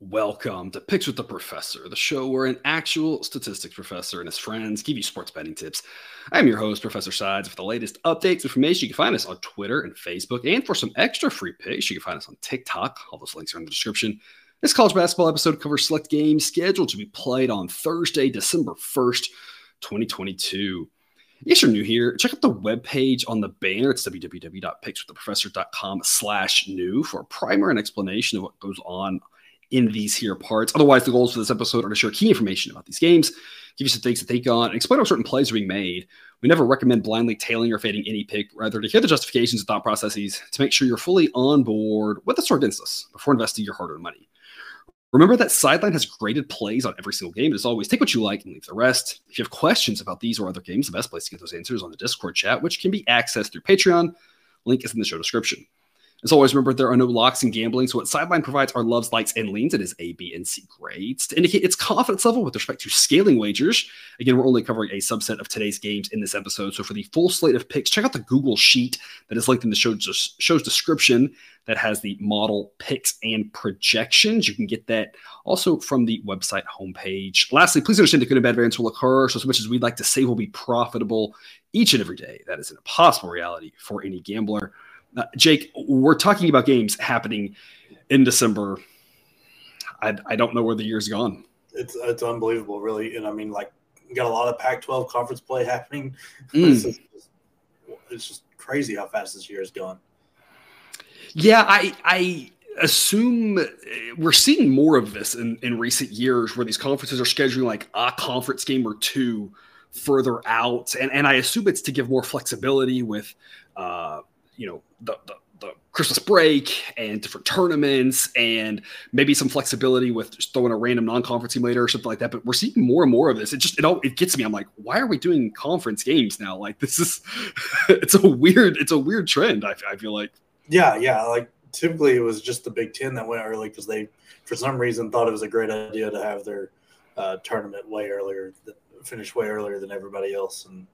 Welcome to Picks with the Professor, the show where an actual statistics professor and his friends give you sports betting tips. I'm your host, Professor Sides. For the latest updates, information, you can find us on Twitter and Facebook. And for some extra free picks, you can find us on TikTok. All those links are in the description. This college basketball episode covers select games scheduled to be played on Thursday, December 1st, 2022. If you're new here, check out the webpage on the banner. It's www.pickswiththeprofessor.com slash new for a primer and explanation of what goes on in these here parts. Otherwise, the goals for this episode are to share key information about these games, give you some things to think on, and explain how certain plays are being made. We never recommend blindly tailing or fading any pick, rather to hear the justifications and thought processes to make sure you're fully on board with the us before investing your hard-earned money. Remember that Sideline has graded plays on every single game. As always, take what you like and leave the rest. If you have questions about these or other games, the best place to get those answers is on the Discord chat, which can be accessed through Patreon. Link is in the show description. As always, remember there are no locks in gambling. So what Sideline provides are loves, likes, and leans. It is A, B, and C grades to indicate its confidence level with respect to scaling wagers. Again, we're only covering a subset of today's games in this episode. So for the full slate of picks, check out the Google sheet that is linked in the show, show's description that has the model picks and projections. You can get that also from the website homepage. Lastly, please understand that good and bad variance will occur. So as much as we'd like to say we'll be profitable each and every day, that is an impossible reality for any gambler. Uh, Jake, we're talking about games happening in December. I, I don't know where the year's gone. It's it's unbelievable, really. And I mean, like, got a lot of Pac-12 conference play happening. Mm. It's, just, it's just crazy how fast this year has gone. Yeah, I I assume uh, we're seeing more of this in, in recent years where these conferences are scheduling like a conference game or two further out. And, and I assume it's to give more flexibility with uh, you know the, the, the Christmas break and different tournaments and maybe some flexibility with just throwing a random non-conference team later or something like that. But we're seeing more and more of this. It just it all it gets me. I'm like, why are we doing conference games now? Like this is it's a weird it's a weird trend. I, I feel like. Yeah, yeah. Like typically it was just the Big Ten that went early because they for some reason thought it was a great idea to have their uh, tournament way earlier, finish way earlier than everybody else, and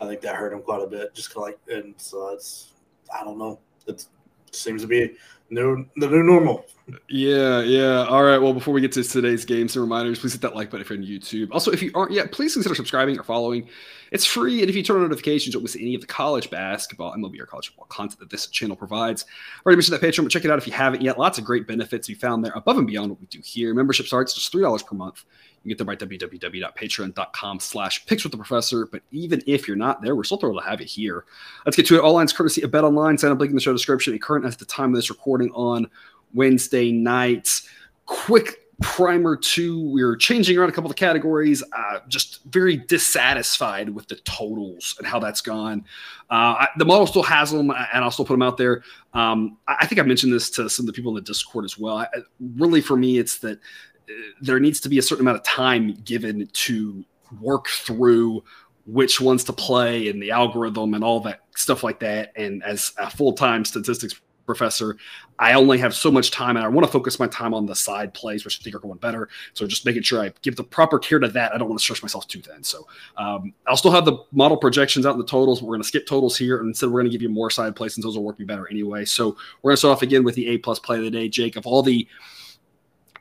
I think that hurt them quite a bit. Just kind of like and so it's I don't know. It seems to be new the new normal. Yeah, yeah. All right. Well, before we get to today's games and reminders, please hit that like button if you're on YouTube. Also, if you aren't yet, please consider subscribing or following. It's free, and if you turn on notifications, you won't miss any of the college basketball, MLB, or college football content that this channel provides. I already mentioned that Patreon, but check it out if you haven't yet. Lots of great benefits be found there above and beyond what we do here. Membership starts just three dollars per month. You can get them by www.patreon.com slash picks with the professor. But even if you're not there, we're still thrilled to have you here. Let's get to it. All lines courtesy of Bet Online. Sign up link in the show description. And current at the time of this recording on Wednesday nights. Quick primer two we're changing around a couple of categories. Uh, just very dissatisfied with the totals and how that's gone. Uh, I, the model still has them and i'll still put them out there. Um, I, I, think i mentioned this to some of the people in the discord as well. I, really for me it's that uh, there needs to be a certain amount of time given to work through which ones to play and the algorithm and all that stuff like that. And as a full-time statistics professor. I only have so much time, and I want to focus my time on the side plays, which I think are going better. So just making sure I give the proper care to that. I don't want to stretch myself too thin. So um, I'll still have the model projections out in the totals. We're going to skip totals here, and instead we're going to give you more side plays, since those are working better anyway. So we're going to start off again with the A plus play of the day, Jake. Of all the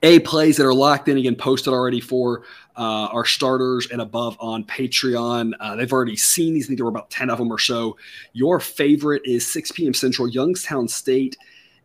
a plays that are locked in again posted already for uh, our starters and above on patreon. Uh, they've already seen these. I think there were about 10 of them or so. Your favorite is 6 p.m central youngstown state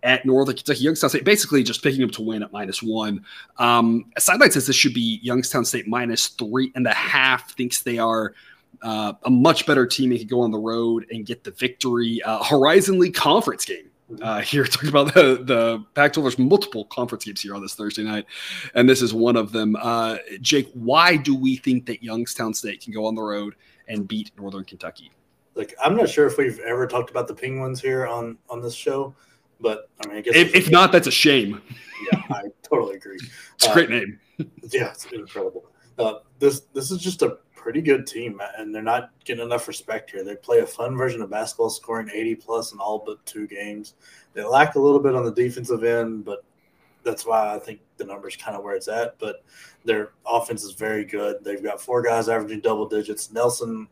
at northern kentucky. Youngstown state basically just picking up to win at minus one. Um, sideline says this should be youngstown state minus three and a half. Thinks they are uh, a much better team They could go on the road and get the victory. Uh, horizon league conference game uh, here talking about the the Pac-12. There's multiple conference games here on this Thursday night, and this is one of them. Uh, Jake, why do we think that Youngstown State can go on the road and beat Northern Kentucky? Like, I'm not sure if we've ever talked about the Penguins here on on this show, but I mean, I guess if, if not, that's a shame. Yeah, I totally agree. it's a great uh, name. Yeah, it's incredible. Uh, this this is just a pretty good team, and they're not getting enough respect here. They play a fun version of basketball, scoring 80 plus in all but two games. They lack a little bit on the defensive end, but that's why I think the number's kind of where it's at. But their offense is very good. They've got four guys averaging double digits. Nelson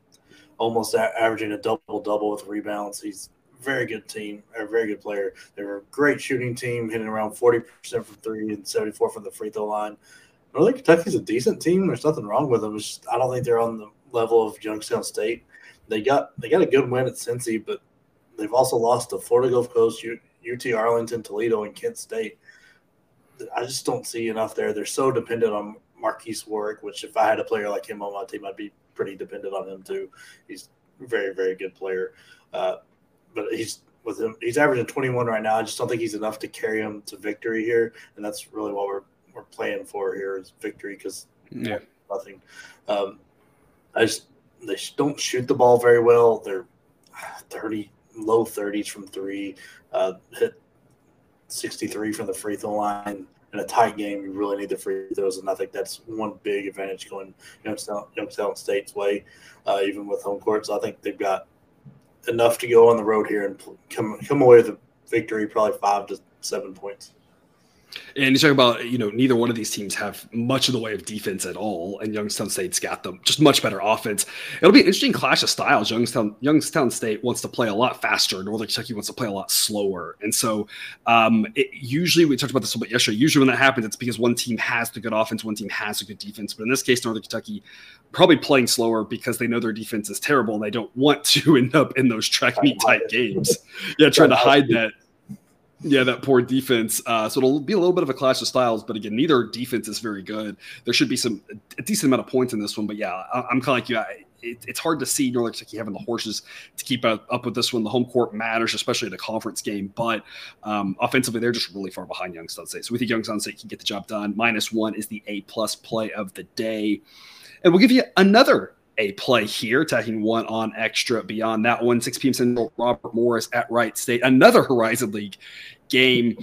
almost a- averaging a double double with rebounds. He's very good team, a very good player. They're a great shooting team, hitting around 40% from three and 74 from the free throw line. Northern Kentucky's a decent team. There's nothing wrong with them. Just, I don't think they're on the level of Youngstown State. They got they got a good win at Cincy, but they've also lost to Florida Gulf Coast, UT Arlington, Toledo, and Kent State. I just don't see enough there. They're so dependent on Marques Warrick, which if I had a player like him on my team, I'd be pretty dependent on him too. He's a very, very good player. Uh, but he's with him, he's averaging 21 right now. I just don't think he's enough to carry him to victory here, and that's really what playing for here is victory because yeah. nothing. Um, I just they don't shoot the ball very well. They're 30 low 30s from three, uh, hit 63 from the free throw line. In a tight game, you really need the free throws, and I think that's one big advantage going Youngstown, Youngstown State's way, uh, even with home court. So I think they've got enough to go on the road here and come come away with a victory, probably five to seven points. And you talk about, you know, neither one of these teams have much of the way of defense at all, and Youngstown State's got them just much better offense. It'll be an interesting clash of styles. Youngstown Youngstown State wants to play a lot faster. Northern Kentucky wants to play a lot slower, and so um, it, usually we talked about this a little bit yesterday. Usually when that happens, it's because one team has the good offense, one team has a good defense. But in this case, Northern Kentucky probably playing slower because they know their defense is terrible and they don't want to end up in those track meet type games. Yeah, trying to hide that yeah, that poor defense. Uh, so it'll be a little bit of a clash of styles, but again, neither defense is very good. There should be some a decent amount of points in this one, but yeah, I, am kind of like you. I, it, it's hard to see Northern Kentucky having the horses to keep up, up, with this one. The home court matters, especially in a conference game, but um, offensively, they're just really far behind Youngstown State. So we think Youngstown State can get the job done. Minus one is the A plus play of the day, and we'll give you another a play here, tacking one on extra beyond that one. 6 p.m. Central, Robert Morris at Wright State, another Horizon League game.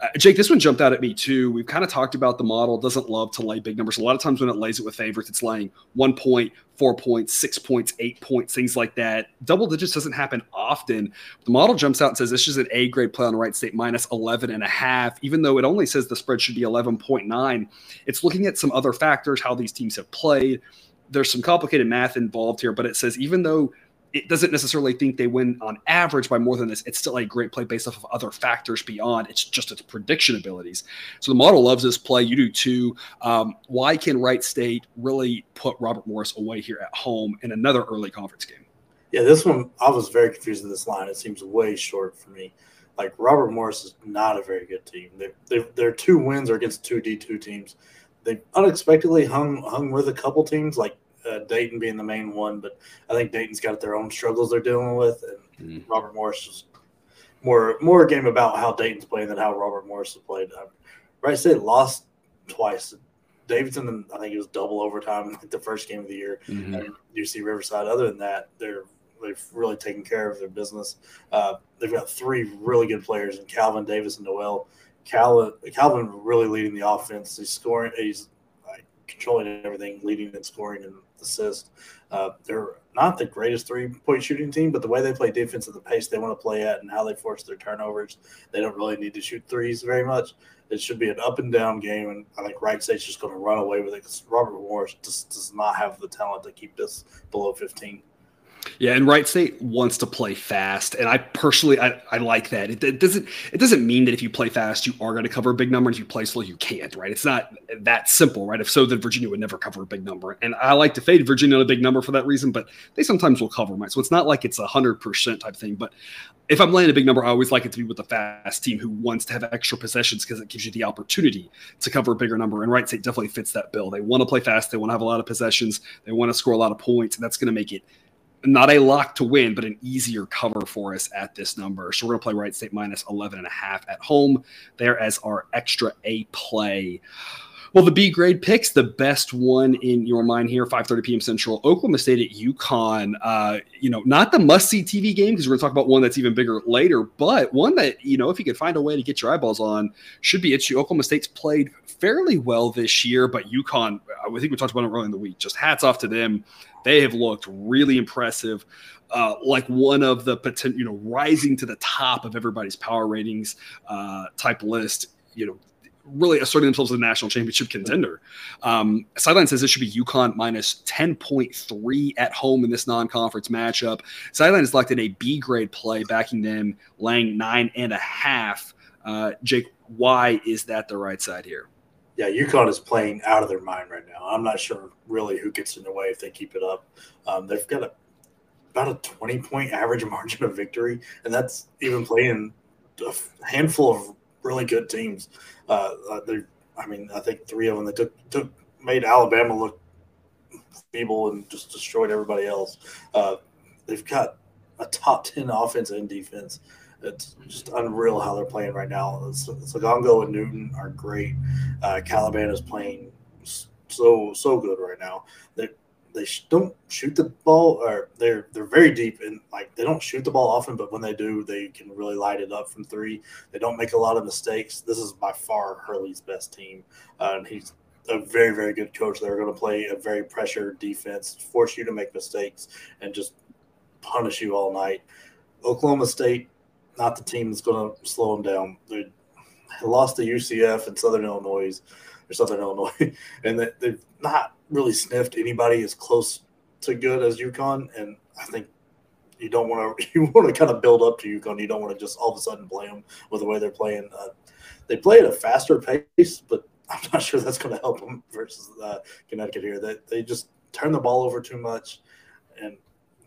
Uh, Jake, this one jumped out at me too. We've kind of talked about the model doesn't love to lay big numbers. A lot of times when it lays it with favorites, it's laying one point, four points, six points, eight points, things like that. Double digits doesn't happen often. The model jumps out and says this is an A grade play on Wright State minus 11 and a half, even though it only says the spread should be 11.9. It's looking at some other factors, how these teams have played there's some complicated math involved here, but it says even though it doesn't necessarily think they win on average by more than this, it's still a great play based off of other factors beyond. It's just its prediction abilities. So the model loves this play. You do too. Um, why can Wright State really put Robert Morris away here at home in another early conference game? Yeah, this one I was very confused in this line. It seems way short for me. Like Robert Morris is not a very good team. They, their two wins are against two D two teams they unexpectedly hung hung with a couple teams, like uh, Dayton being the main one. But I think Dayton's got their own struggles they're dealing with, and mm. Robert Morris is more more a game about how Dayton's playing than how Robert Morris has played. Wright State lost twice. Davidson, I think it was double overtime like the first game of the year. Mm-hmm. And UC Riverside. Other than that, they're they've really taken care of their business. Uh, they've got three really good players in Calvin Davis and Noel Calvin, Calvin really leading the offense. He's scoring. He's like, controlling everything, leading and scoring and assist. Uh, they're not the greatest three point shooting team, but the way they play defense at the pace they want to play at and how they force their turnovers, they don't really need to shoot threes very much. It should be an up and down game, and I think Wright State's just going to run away with it because Robert Morris just does not have the talent to keep this below 15. Yeah, and Wright State wants to play fast, and I personally I, I like that. It, it, doesn't it doesn't mean that if you play fast you are going to cover a big number, and if you play slow you can't. Right? It's not that simple, right? If so, then Virginia would never cover a big number, and I like to fade Virginia on a big number for that reason. But they sometimes will cover, right? So it's not like it's a hundred percent type thing. But if I'm laying a big number, I always like it to be with a fast team who wants to have extra possessions because it gives you the opportunity to cover a bigger number. And Wright State definitely fits that bill. They want to play fast, they want to have a lot of possessions, they want to score a lot of points, and that's going to make it not a lock to win, but an easier cover for us at this number. So we're going to play Wright State minus 11 and a half at home there as our extra A play. Well, the B grade picks, the best one in your mind here, 5:30 p.m. Central, Oklahoma State at UConn. Uh, you know, not the must-see TV game because we're going to talk about one that's even bigger later, but one that you know, if you could find a way to get your eyeballs on, should be itchy. Oklahoma State's played fairly well this year, but UConn, I think we talked about it earlier in the week. Just hats off to them. They have looked really impressive. Uh, like one of the potential, you know, rising to the top of everybody's power ratings uh, type list. You know, really asserting themselves as a national championship contender. Um, Sideline says this should be UConn minus 10.3 at home in this non conference matchup. Sideline has locked in a B grade play, backing them laying nine and a half. Uh, Jake, why is that the right side here? Yeah, UConn is playing out of their mind right now. I'm not sure really who gets in the way if they keep it up. Um, they've got a, about a 20 point average margin of victory, and that's even playing a handful of really good teams. Uh, uh, they, I mean, I think three of them they took took made Alabama look feeble and just destroyed everybody else. Uh, they've got a top ten offense and defense. It's just unreal how they're playing right now. Sanogo and Newton are great. Uh, Karaban is playing so so good right now. They they don't shoot the ball, or they're they're very deep and like they don't shoot the ball often, but when they do, they can really light it up from three. They don't make a lot of mistakes. This is by far Hurley's best team, uh, and he's a very very good coach. They're going to play a very pressure defense, force you to make mistakes, and just punish you all night. Oklahoma State, not the team that's going to slow them down. They lost to UCF and Southern Illinois or Southern Illinois, and they, they've not really sniffed anybody as close to good as UConn. And I think you don't want to you want to kind of build up to UConn. You don't want to just all of a sudden play them with the way they're playing. Uh, they play at a faster pace, but I'm not sure that's going to help them versus uh, Connecticut here. That they, they just turn the ball over too much and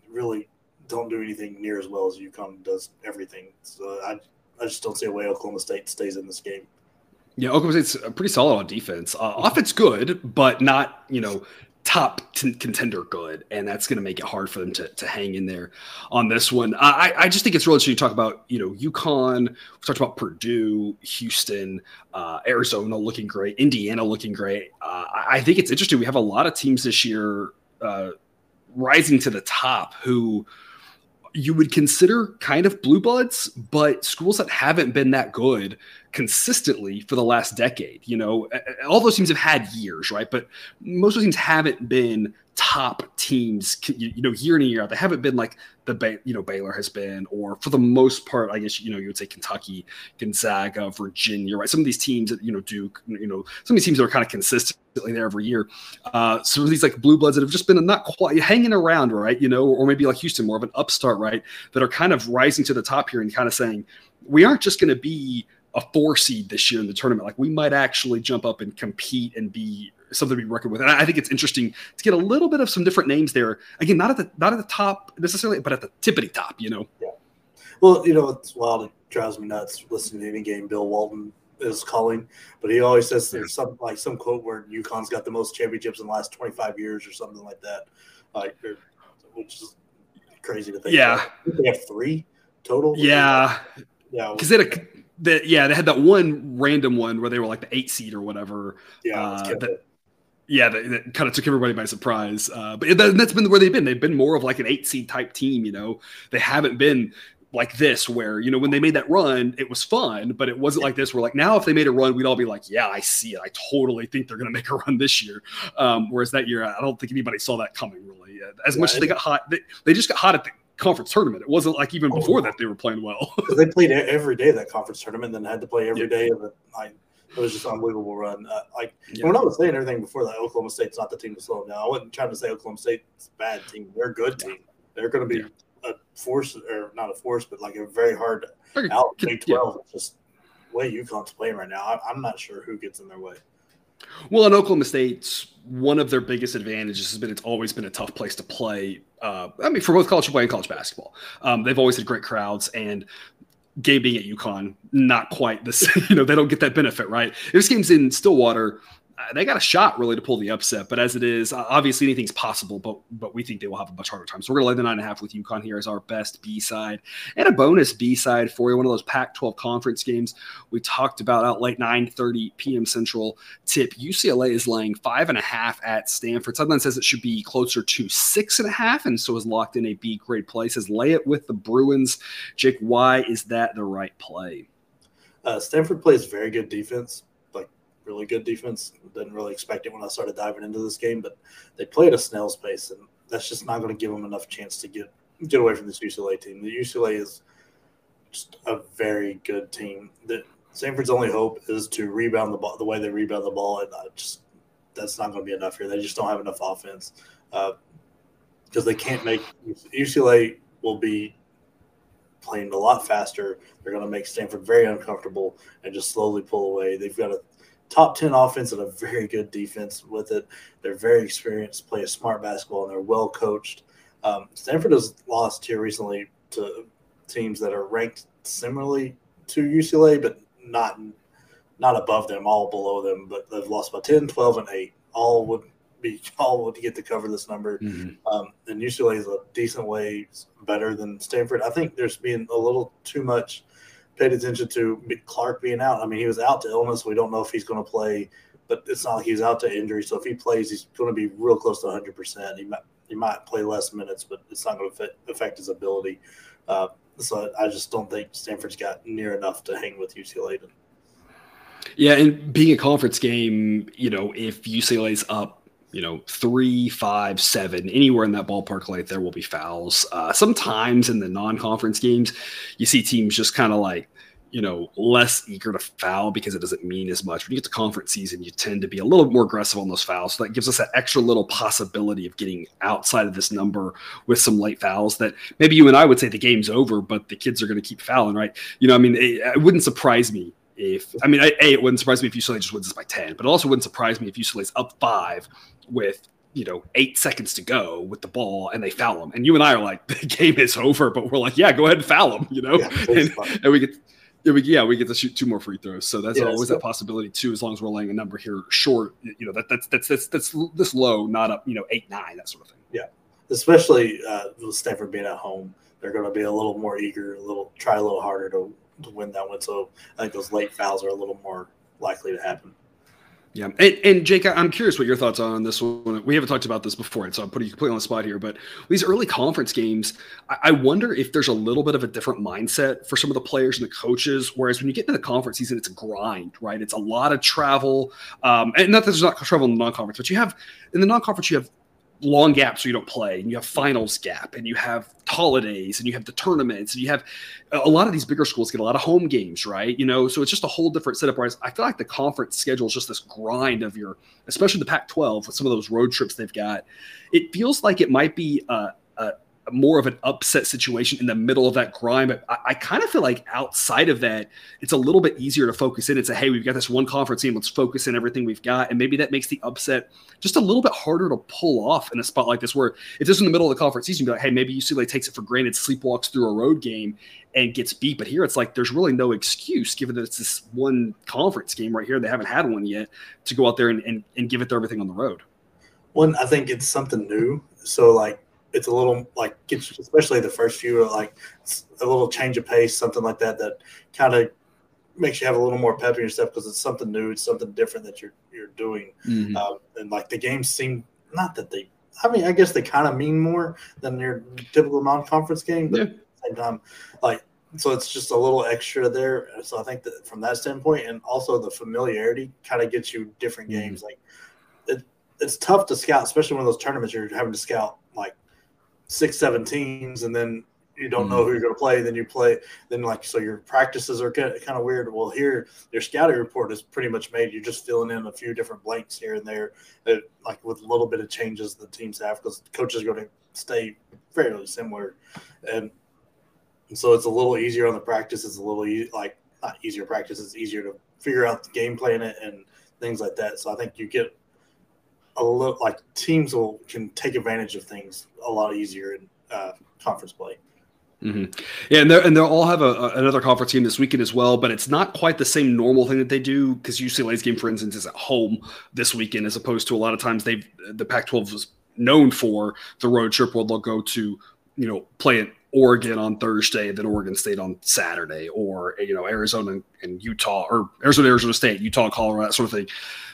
really don't do anything near as well as UConn does everything. So I I just don't see a way Oklahoma State stays in this game. Yeah, Oklahoma State's pretty solid on defense. Uh, offense good, but not you know top t- contender good, and that's going to make it hard for them to, to hang in there on this one. I, I just think it's really interesting to talk about you know UConn. We talked about Purdue, Houston, uh, Arizona looking great, Indiana looking great. Uh, I think it's interesting. We have a lot of teams this year uh, rising to the top who you would consider kind of blue bloods, but schools that haven't been that good consistently for the last decade. You know, all those teams have had years, right? But most of those teams haven't been top teams, you know, year in and year out. They haven't been like the you know Baylor has been, or for the most part, I guess you know you would say Kentucky, Gonzaga, Virginia, right? Some of these teams that you know Duke, you know, some of these teams that are kind of consistently there every year. Uh, some of these like blue bloods that have just been not quite hanging around, right? You know, or maybe like Houston, more of an upstart, right? That are kind of rising to the top here and kind of saying we aren't just going to be a four seed this year in the tournament. Like we might actually jump up and compete and be something to be reckoned with. And I think it's interesting to get a little bit of some different names there. Again, not at the not at the top necessarily, but at the tippity top. You know. Yeah. Well, you know, it's wild. It drives me nuts listening to any game Bill Walton is calling, but he always says there's some like some quote where UConn's got the most championships in the last 25 years or something like that. Like, which is crazy to think. Yeah. They have three total. Yeah. Yeah. Because they had a that yeah they had that one random one where they were like the eight seed or whatever. Yeah, uh, that, yeah, that, that, kind of took everybody by surprise. Uh, but that, has been where they've been. They've been more of like an eight seed type team. You know, they haven't been like this where you know when they made that run it was fun but it wasn't like this where like now if they made a run we'd all be like yeah i see it i totally think they're going to make a run this year um, whereas that year i don't think anybody saw that coming really as yeah, much as they got hot they, they just got hot at the conference tournament. It wasn't like even oh, before that they were playing well. they played every day that conference tournament, then had to play every yeah. day of it. I, it was just an unbelievable run. Uh, like yeah. when I was saying everything before that, Oklahoma State's not the team to slow them down. I wasn't trying to say Oklahoma State's a bad team. They're a good team. They're going to be yeah. a force, or not a force, but like a very hard out Big Twelve. Just way UConn's playing right now. I, I'm not sure who gets in their way. Well, in Oklahoma State, one of their biggest advantages has been it's always been a tough place to play. Uh, I mean, for both college football and college basketball, um, they've always had great crowds. And Gabe being at UConn, not quite this. You know, they don't get that benefit, right? If this game's in Stillwater, they got a shot really to pull the upset. But as it is, obviously anything's possible. But but we think they will have a much harder time. So we're gonna lay the nine and a half with UConn here as our best B side and a bonus B side for you. One of those Pac-12 conference games we talked about out late 9:30 p.m. Central. Tip UCLA is laying five and a half at Stanford. Sideline says it should be closer to six and a half, and so is locked in a B grade play. Says lay it with the Bruins. Jake, why is that the right play? Uh, Stanford plays very good defense really good defense. Didn't really expect it when I started diving into this game, but they played a snail's pace, and that's just not going to give them enough chance to get get away from this UCLA team. The UCLA is just a very good team. That Stanford's only hope is to rebound the ball the way they rebound the ball, and uh, just that's not going to be enough here. They just don't have enough offense because uh, they can't make UCLA will be playing a lot faster. They're going to make Stanford very uncomfortable and just slowly pull away. They've got a top 10 offense and a very good defense with it. They're very experienced, play a smart basketball, and they're well coached. Um, Stanford has lost here recently to teams that are ranked similarly to UCLA, but not not above them, all below them. But they've lost by 10, 12, and 8. All would be all would get to cover this number. Mm-hmm. Um, and UCLA is a decent way better than Stanford. I think there's been a little too much paid attention to Clark being out. I mean, he was out to illness. We don't know if he's going to play, but it's not like he's out to injury. So if he plays, he's going to be real close to 100%. He might, he might play less minutes, but it's not going to affect his ability. Uh, so I just don't think Stanford's got near enough to hang with UCLA. Yeah, and being a conference game, you know, if UCLA's up you know, three, five, seven, anywhere in that ballpark, like there will be fouls. Uh, sometimes in the non-conference games, you see teams just kind of like, you know, less eager to foul because it doesn't mean as much. When you get to conference season, you tend to be a little more aggressive on those fouls. So that gives us that extra little possibility of getting outside of this number with some late fouls that maybe you and I would say the game's over, but the kids are going to keep fouling, right? You know, I mean, it, it wouldn't surprise me if I mean, a, it wouldn't surprise me if UCLA just wins this by ten, but it also wouldn't surprise me if UCLA's up five with you know eight seconds to go with the ball and they foul them and you and i are like the game is over but we're like yeah go ahead and foul them you know? Yeah, and, and, we get yeah we, yeah, we get to shoot two more free throws. So that's yeah, always so, that possibility too as long as we're laying a number here short you know that that's that's that's that's this low not up you know eight nine that sort of thing. Yeah especially uh, with stanford being at home they're going to be a little more eager a little try a little harder to, to win that one so i think those late fouls are a little more likely to happen yeah, and, and, Jake, I'm curious what your thoughts are on this one. We haven't talked about this before, and so I'm putting you completely on the spot here. But these early conference games, I wonder if there's a little bit of a different mindset for some of the players and the coaches. Whereas when you get into the conference season, it's a grind, right? It's a lot of travel, um, and not that there's not travel in the non-conference, but you have in the non-conference you have long gaps so you don't play and you have finals gap and you have holidays and you have the tournaments and you have a lot of these bigger schools get a lot of home games right? You know so it's just a whole different setup whereas i feel like the conference schedule is just this grind of your especially the pac 12 with some of those road trips they've got. It feels like it might be a, a more of an upset situation in the middle of that grind. But I, I kind of feel like outside of that, it's a little bit easier to focus in and say, hey, we've got this one conference team. Let's focus in everything we've got. And maybe that makes the upset just a little bit harder to pull off in a spot like this, where if this is in the middle of the conference season, be like, hey, maybe UCLA takes it for granted, sleepwalks through a road game and gets beat. But here it's like there's really no excuse, given that it's this one conference game right here. They haven't had one yet to go out there and, and, and give it everything on the road. One, I think it's something new. So, like, it's a little like gets especially the first few like a little change of pace, something like that that kind of makes you have a little more pep in your step because it's something new, it's something different that you're you're doing, mm-hmm. um, and like the games seem not that they. I mean, I guess they kind of mean more than your typical non-conference game, but yeah. at the same time, like so it's just a little extra there. So I think that from that standpoint, and also the familiarity kind of gets you different mm-hmm. games. Like it, it's tough to scout, especially one of those tournaments you're having to scout like six, seven teams, and then you don't know mm-hmm. who you're going to play. Then you play, then like so your practices are kind of weird. Well, here your scouting report is pretty much made. You're just filling in a few different blanks here and there, that, like with a little bit of changes the teams have because coaches are going to stay fairly similar, and, and so it's a little easier on the practice. It's a little e- like not easier practice. It's easier to figure out the game plan it and things like that. So I think you get a little like teams will can take advantage of things a lot easier in uh, conference play. Mm-hmm. Yeah, and, and they'll all have a, a, another conference game this weekend as well, but it's not quite the same normal thing that they do because UCLA's game, for instance, is at home this weekend as opposed to a lot of times they've the Pac-12 was known for the road trip where they'll go to you know play in Oregon on Thursday, then Oregon State on Saturday, or you know Arizona and Utah, or Arizona, Arizona State, Utah, Colorado, that sort of thing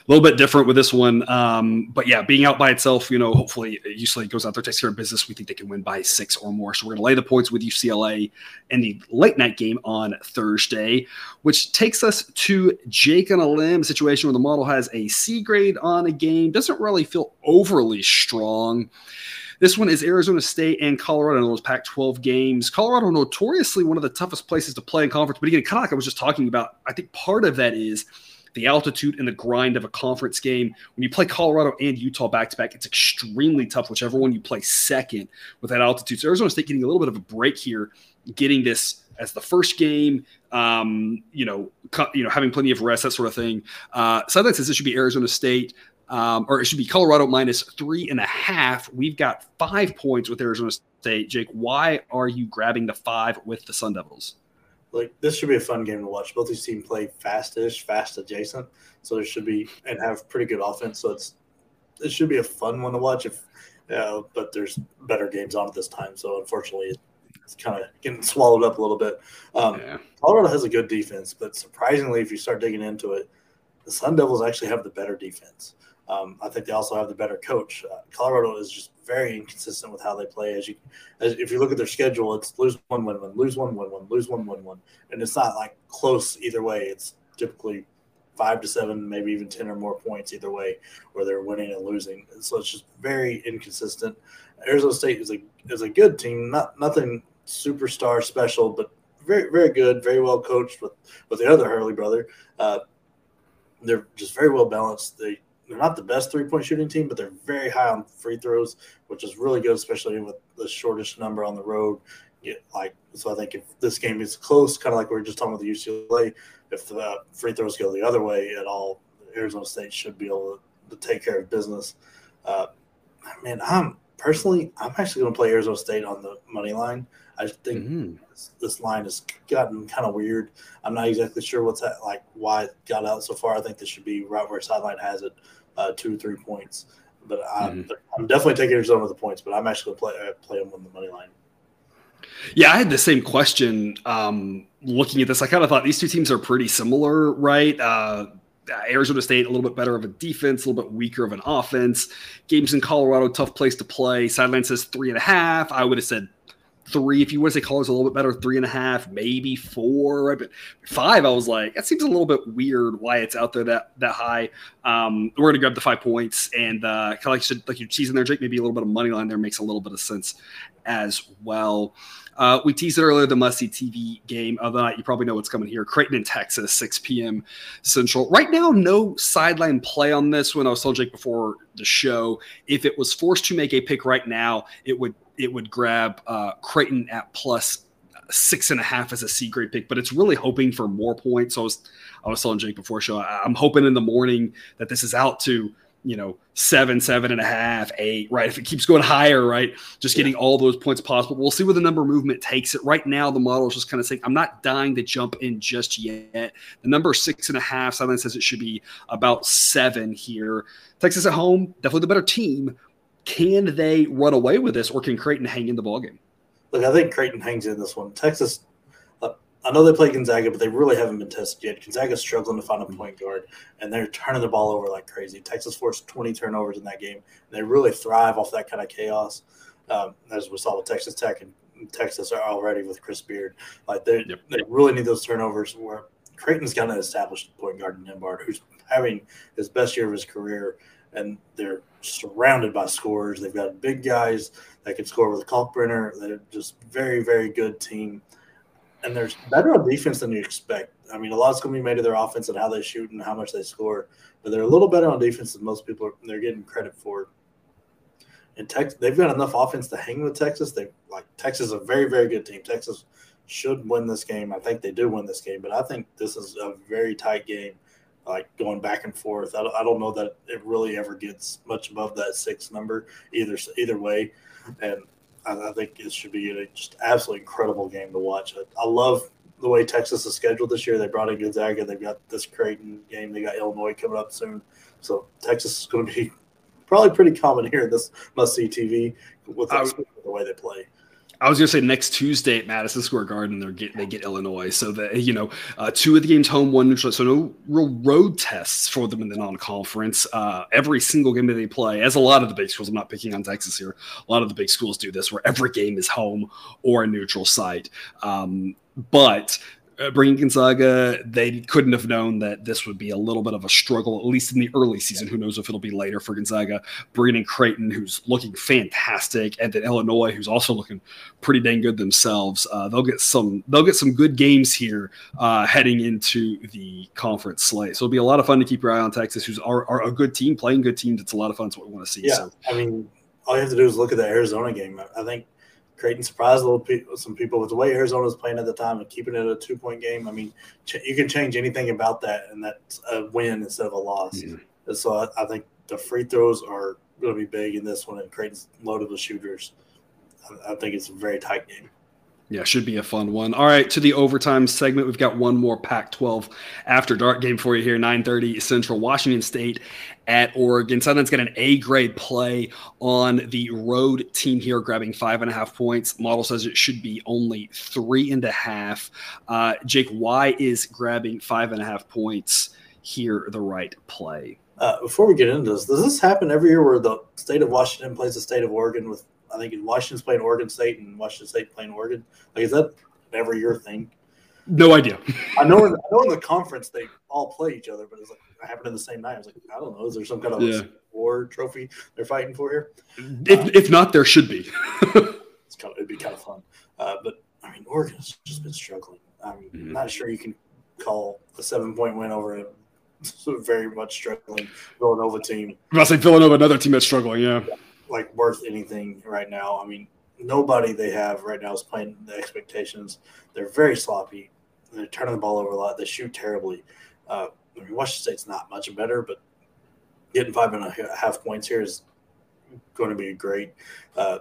little bit different with this one. Um, but yeah, being out by itself, you know, hopefully UCLA goes out there, takes care of business. We think they can win by six or more. So we're going to lay the points with UCLA in the late night game on Thursday, which takes us to Jake on a limb situation where the model has a C grade on a game, doesn't really feel overly strong. This one is Arizona State and Colorado. In those Pac-12 games. Colorado notoriously one of the toughest places to play in conference, but again, kind of like I was just talking about. I think part of that is the altitude and the grind of a conference game. When you play Colorado and Utah back to back, it's extremely tough, whichever one you play second with that altitude. So Arizona State getting a little bit of a break here, getting this as the first game. Um, you know, cu- you know, having plenty of rest, that sort of thing. Uh, Sideline says this should be Arizona State. Um, or it should be Colorado minus three and a half. We've got five points with Arizona State. Jake, why are you grabbing the five with the Sun Devils? Like this should be a fun game to watch. Both these teams play fastish, fast adjacent, so there should be and have pretty good offense. So it's it should be a fun one to watch. If uh, but there's better games on at this time, so unfortunately it's kind of getting swallowed up a little bit. Um, yeah. Colorado has a good defense, but surprisingly, if you start digging into it, the Sun Devils actually have the better defense. Um, I think they also have the better coach. Uh, Colorado is just very inconsistent with how they play. As you, as if you look at their schedule, it's lose one, win one, lose one, win one, lose one, win one, and it's not like close either way. It's typically five to seven, maybe even ten or more points either way, where they're winning and losing. So it's just very inconsistent. Arizona State is a is a good team, not nothing superstar special, but very very good, very well coached with with the other Hurley brother. Uh, they're just very well balanced. They they're not the best three point shooting team, but they're very high on free throws, which is really good, especially with the shortest number on the road. Get like so, I think if this game is close, kind of like we were just talking with the UCLA, if the free throws go the other way at all, Arizona State should be able to, to take care of business. Uh, man, I'm personally, I'm actually going to play Arizona State on the money line. I think mm-hmm. this, this, line has gotten kind of weird. I'm not exactly sure what's that, like why it got out so far. I think this should be right where sideline has it, uh, two three points. But I'm, mm-hmm. I'm definitely taking Arizona with the points. But I'm actually going to play uh, play them on the money line. Yeah, I had the same question um, looking at this. I kind of thought these two teams are pretty similar, right? Uh, Uh, Arizona State a little bit better of a defense, a little bit weaker of an offense. Games in Colorado, tough place to play. Sideline says three and a half. I would have said three. If you want to say colors a little bit better, three and a half, maybe four. Right? But five, I was like, that seems a little bit weird. Why it's out there that that high? Um, we're gonna grab the five points and uh, kind of like you said, like you're teasing there, Jake. Maybe a little bit of money line there makes a little bit of sense as well. Uh, we teased it earlier, the must see TV game of the night. You probably know what's coming here. Creighton in Texas, 6 p.m. Central. Right now, no sideline play on this one. I was telling Jake before the show, if it was forced to make a pick right now, it would it would grab uh, Creighton at plus six and a half as a C grade pick, but it's really hoping for more points. So I was I was telling Jake before show, I'm hoping in the morning that this is out to you know, seven, seven and a half, eight, right? If it keeps going higher, right? Just getting yeah. all those points possible. We'll see where the number movement takes it. Right now, the model is just kind of saying, I'm not dying to jump in just yet. The number six and a half, Sideline says it should be about seven here. Texas at home, definitely the better team. Can they run away with this, or can Creighton hang in the ballgame? Look, I think Creighton hangs in this one. Texas I know they play Gonzaga, but they really haven't been tested yet. Gonzaga's struggling to find a point guard, and they're turning the ball over like crazy. Texas forced 20 turnovers in that game. they really thrive off that kind of chaos, um, as we saw with Texas Tech and Texas are already with Chris Beard. Like they, yep. they really need those turnovers. Where Creighton's got an established point guard in Nembhard, who's having his best year of his career, and they're surrounded by scorers. They've got big guys that can score with Kalkbrenner. They're just very, very good team and there's better on defense than you expect. I mean, a lot's going to be made of their offense and how they shoot and how much they score, but they're a little better on defense than most people are. They're getting credit for. And Texas, they've got enough offense to hang with Texas. They like Texas is a very, very good team. Texas should win this game. I think they do win this game, but I think this is a very tight game, like going back and forth. I don't, I don't know that it really ever gets much above that six number either either way, and I, I think it should be a just absolutely incredible game to watch. I, I, love the way Texas is scheduled this year. They brought in Gonzaga. They've got this Creighton game. They got Illinois coming up soon. So Texas is going to be probably pretty common here in this must see TV with the way they play. I was going to say next Tuesday at Madison Square Garden, they get they get Illinois. So that you know, uh, two of the games home, one neutral. So no real road tests for them in the non-conference. Uh, every single game that they play, as a lot of the big schools, I'm not picking on Texas here. A lot of the big schools do this, where every game is home or a neutral site. Um, but uh, bringing Gonzaga, they couldn't have known that this would be a little bit of a struggle, at least in the early season. Who knows if it'll be later for Gonzaga? Bringing Creighton, who's looking fantastic, and then Illinois, who's also looking pretty dang good themselves. Uh, they'll get some. They'll get some good games here uh, heading into the conference slate. So it'll be a lot of fun to keep your eye on Texas, who's are, are a good team, playing good teams. It's a lot of fun. It's what we want to see. Yeah, so. I mean, all you have to do is look at the Arizona game. I think Creighton surprised a little pe- some people with the way Arizona was playing at the time and keeping it a two point game. I mean, ch- you can change anything about that, and that's a win instead of a loss. Yeah. And so I, I think the free throws are going to be big in this one, and Creighton's loaded with shooters. I, I think it's a very tight game. Yeah, should be a fun one. All right, to the overtime segment, we've got one more Pac-12 after dark game for you here. 9:30 Central, Washington State at Oregon. Southern's got an A grade play on the road team here, grabbing five and a half points. Model says it should be only three and a half. Uh, Jake, why is grabbing five and a half points here the right play? Uh, before we get into this, does this happen every year where the state of Washington plays the state of Oregon with I think Washington's playing Oregon State and Washington State playing Oregon. Like, is that an every year thing? No idea. I know. In, I know in the conference they all play each other, but it's like it happened in the same night. I was like, I don't know. Is there some kind of Yeah. war trophy they're fighting for here? If, if not, there should be. It's kind of it'd be kind of fun. Uh, but I mean, Oregon's just been struggling. I'm Mhm. not sure you can call a seven point win over a very much struggling Villanova team to say Villanova, another team that's struggling. Yeah. Like worth anything right now. I mean, nobody they have right now is playing the expectations. They're very sloppy. They're turning the ball over a lot. They shoot terribly. Uh, I mean, Washington State's not much better, but getting five and a half points here is going to be great, uh,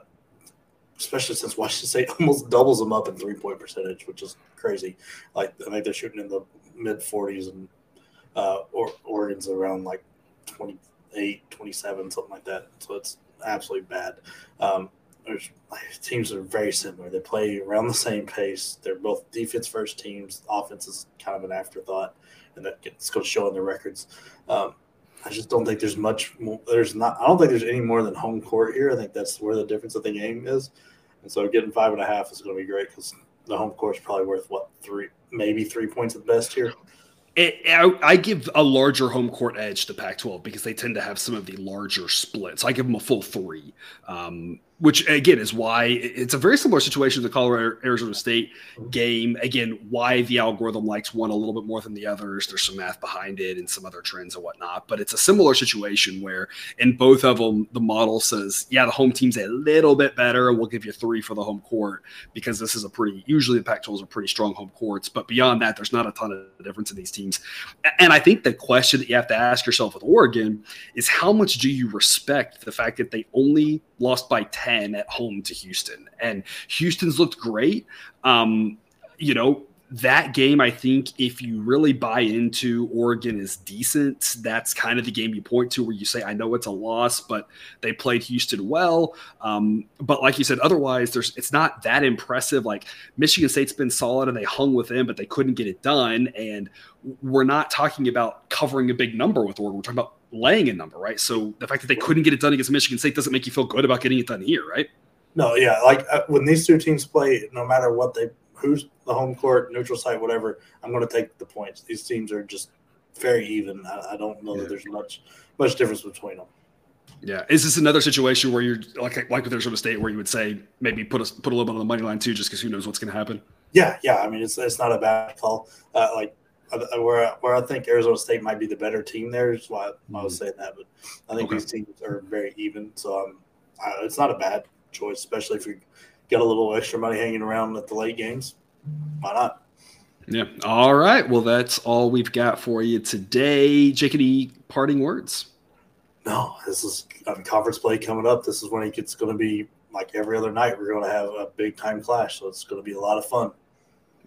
especially since Washington State almost doubles them up in three point percentage, which is crazy. Like I think they're shooting in the mid 40s, and uh, or Oregon's around like 28, 27, something like that. So it's absolutely bad. Um, there's teams are very similar. They play around the same pace. They're both defense first teams. Offense is kind of an afterthought, and that gets going to show in the records. Um, I just don't think there's much. More, there's not. I don't think there's any more than home court here. I think that's where the difference of the game is. And so getting five and a half is going to be great because the home court is probably worth what three, maybe three points at best here. It, I, I give a larger home court edge to Pac-12 because they tend to have some of the larger splits. I give them a full three, um, which again is why it's a very similar situation to the Colorado Arizona State game. Again, why the algorithm likes one a little bit more than the others. There's some math behind it and some other trends and whatnot. But it's a similar situation where in both of them, the model says, yeah, the home team's a little bit better. We'll give you three for the home court because this is a pretty usually the Pac-12s are pretty strong home courts. But beyond that, there's not a ton of difference in these teams. And I think the question that you have to ask yourself with Oregon is how much do you respect the fact that they only lost by 10 at home to Houston? And Houston's looked great. Um, you know, that game, I think, if you really buy into Oregon is decent, that's kind of the game you point to where you say, I know it's a loss, but they played Houston well. Um, but like you said, otherwise, there's it's not that impressive. Like Michigan State's been solid and they hung with them, but they couldn't get it done. And we're not talking about covering a big number with Oregon. We're talking about laying a number, right? So the fact that they couldn't get it done against Michigan State doesn't make you feel good about getting it done here, right? No, yeah, like uh, when these two teams play, no matter what they, who's the home court, neutral site, whatever, I'm going to take the points. These teams are just very even. I, I don't know Yeah. that there's much much difference between them. Yeah. Is this another situation where you're like like with Arizona State where you would say maybe put a put a little bit on the money line too, just because who knows what's going to happen? Yeah, yeah. I mean, it's it's not a bad call. Uh, like where where I think Arizona State might be the better team there is why I was saying that. But I think Okay. these teams are very even, so um, uh, it's not a bad choice, especially if you get a little extra money hanging around at the late games. Why not? Yeah. All right. Well, that's all we've got for you today. Jake, any parting words? No, this is I mean, conference play coming up. This is when it's going to be like every other night. We're going to have a big time clash, so it's going to be a lot of fun.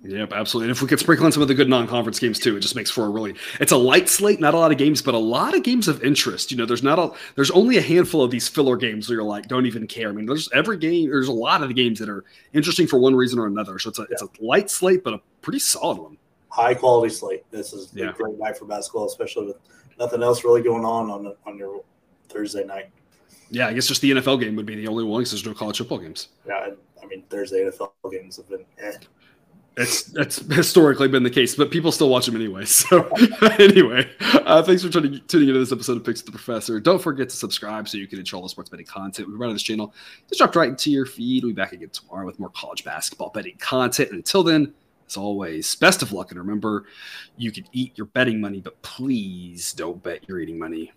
Yep, absolutely. And if we could sprinkle in some of the good non-conference games too, it just makes for a really it's a light slate, not a lot of games, but a lot of games of interest. You know, there's not a there's only a handful of these filler games where you're like, don't even care. I mean, there's every game, there's a lot of the games that are interesting for one reason or another. So it's a it's a light slate, but a pretty solid one. High quality slate. This is Yeah. a great night for basketball, especially with nothing else really going on on on your Thursday night. Yeah, I guess just the NFL game would be the only one because there's no college football games. Yeah, I, I mean Thursday NFL games have been. Eh. It's that's historically been the case, but people still watch them anyway. So anyway, uh, thanks for tuning, tuning into this episode of Picks the Professor. Don't forget to subscribe so you can enjoy all the sports betting content we run on this channel. Just dropped right into your feed. We'll be back again tomorrow with more college basketball betting content. And until then, as always, best of luck. And remember, you can eat your betting money, but please don't bet your eating money.